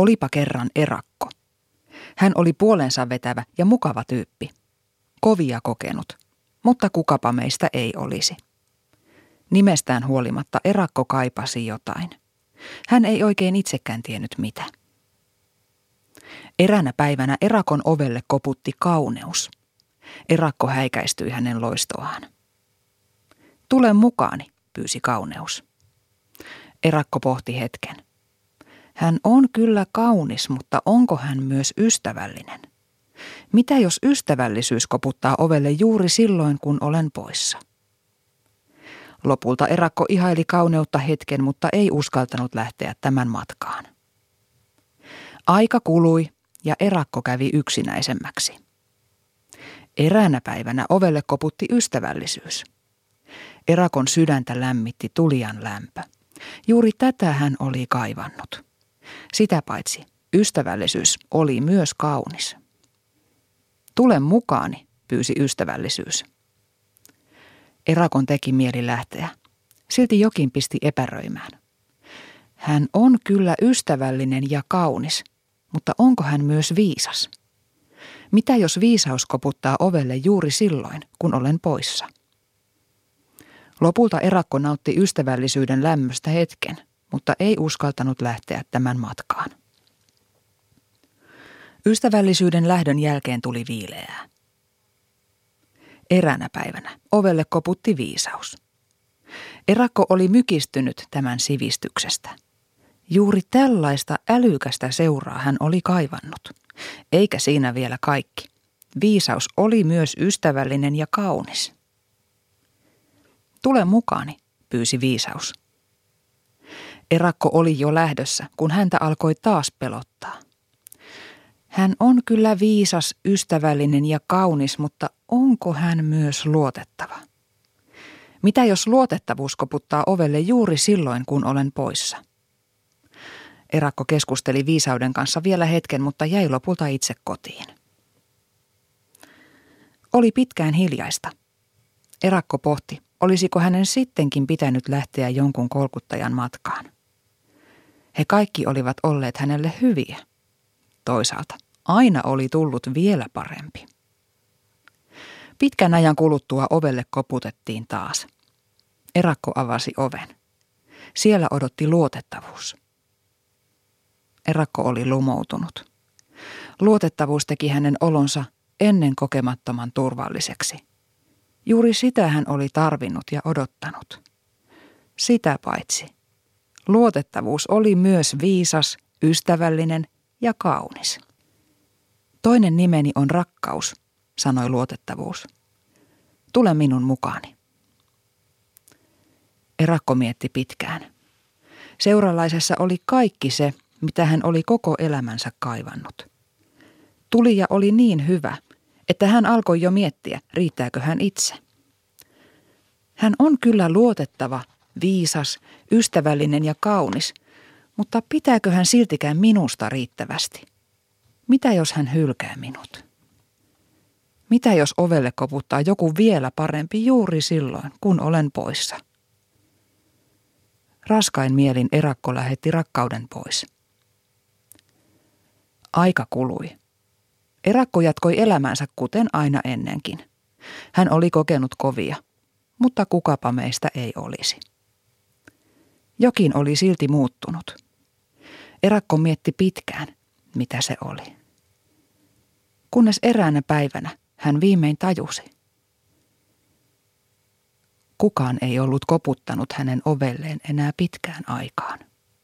Olipa kerran erakko. Hän oli puolensa vetävä ja mukava tyyppi. Kovia kokenut, mutta kukapa meistä ei olisi. Nimestään huolimatta erakko kaipasi jotain. Hän ei oikein itsekään tiennyt mitä. Eränä päivänä erakon ovelle koputti kauneus. Erakko häikäistyi hänen loistoaan. Tule mukaani, pyysi kauneus. Erakko pohti hetken. Hän on kyllä kaunis, mutta onko hän myös ystävällinen? Mitä jos ystävällisyys koputtaa ovelle juuri silloin, kun olen poissa? Lopulta erakko ihaili kauneutta hetken, mutta ei uskaltanut lähteä tämän matkaan. Aika kului ja erakko kävi yksinäisemmäksi. Eräänä päivänä ovelle koputti ystävällisyys. Erakon sydäntä lämmitti tulian lämpö. Juuri tätä hän oli kaivannut. Sitä paitsi ystävällisyys oli myös kaunis. Tule mukaani, pyysi ystävällisyys. Erakon teki mieli lähteä. Silti jokin pisti epäröimään. Hän on kyllä ystävällinen ja kaunis, mutta onko hän myös viisas? Mitä jos viisaus koputtaa ovelle juuri silloin, kun olen poissa? Lopulta erakko nautti ystävällisyyden lämmöstä hetken, mutta ei uskaltanut lähteä tämän matkaan. Ystävällisyyden lähdön jälkeen tuli viileää. Eränä päivänä ovelle koputti viisaus. Erakko oli mykistynyt tämän sivistyksestä. Juuri tällaista älykästä seuraa hän oli kaivannut. Eikä siinä vielä kaikki. Viisaus oli myös ystävällinen ja kaunis. Tule mukaani, pyysi viisaus. Erakko oli jo lähdössä, kun häntä alkoi taas pelottaa. Hän on kyllä viisas, ystävällinen ja kaunis, mutta onko hän myös luotettava? Mitä jos luotettavuus koputtaa ovelle juuri silloin, kun olen poissa? Erakko keskusteli viisauden kanssa vielä hetken, mutta jäi lopulta itse kotiin. Oli pitkään hiljaista. Erakko pohti, olisiko hänen sittenkin pitänyt lähteä jonkun kolkuttajan matkaan. He kaikki olivat olleet hänelle hyviä. Toisaalta aina oli tullut vielä parempi. Pitkän ajan kuluttua ovelle koputettiin taas. Erakko avasi oven. Siellä odotti luotettavuus. Erakko oli lumoutunut. Luotettavuus teki hänen olonsa ennen kokemattoman turvalliseksi. Juuri sitä hän oli tarvinnut ja odottanut. Sitä paitsi. Luotettavuus oli myös viisas, ystävällinen ja kaunis. Toinen nimeni on rakkaus, sanoi luotettavuus. Tule minun mukaani. Erakko mietti pitkään. Seuralaisessa oli kaikki se, mitä hän oli koko elämänsä kaivannut. Tulija oli niin hyvä, että hän alkoi jo miettiä, riittääkö hän itse. Hän on kyllä luotettava, viisas, ystävällinen ja kaunis, mutta pitääkö hän siltikään minusta riittävästi? Mitä jos hän hylkää minut? Mitä jos ovelle koputtaa joku vielä parempi juuri silloin, kun olen poissa? Raskain mielin erakko lähetti rakkauden pois. Aika kului. Erakko jatkoi elämänsä kuten aina ennenkin. Hän oli kokenut kovia, mutta kukapa meistä ei olisi. Jokin oli silti muuttunut. Erakko mietti pitkään, mitä se oli. Kunnes eräänä päivänä hän viimein tajusi. Kukaan ei ollut koputtanut hänen ovelleen enää pitkään aikaan.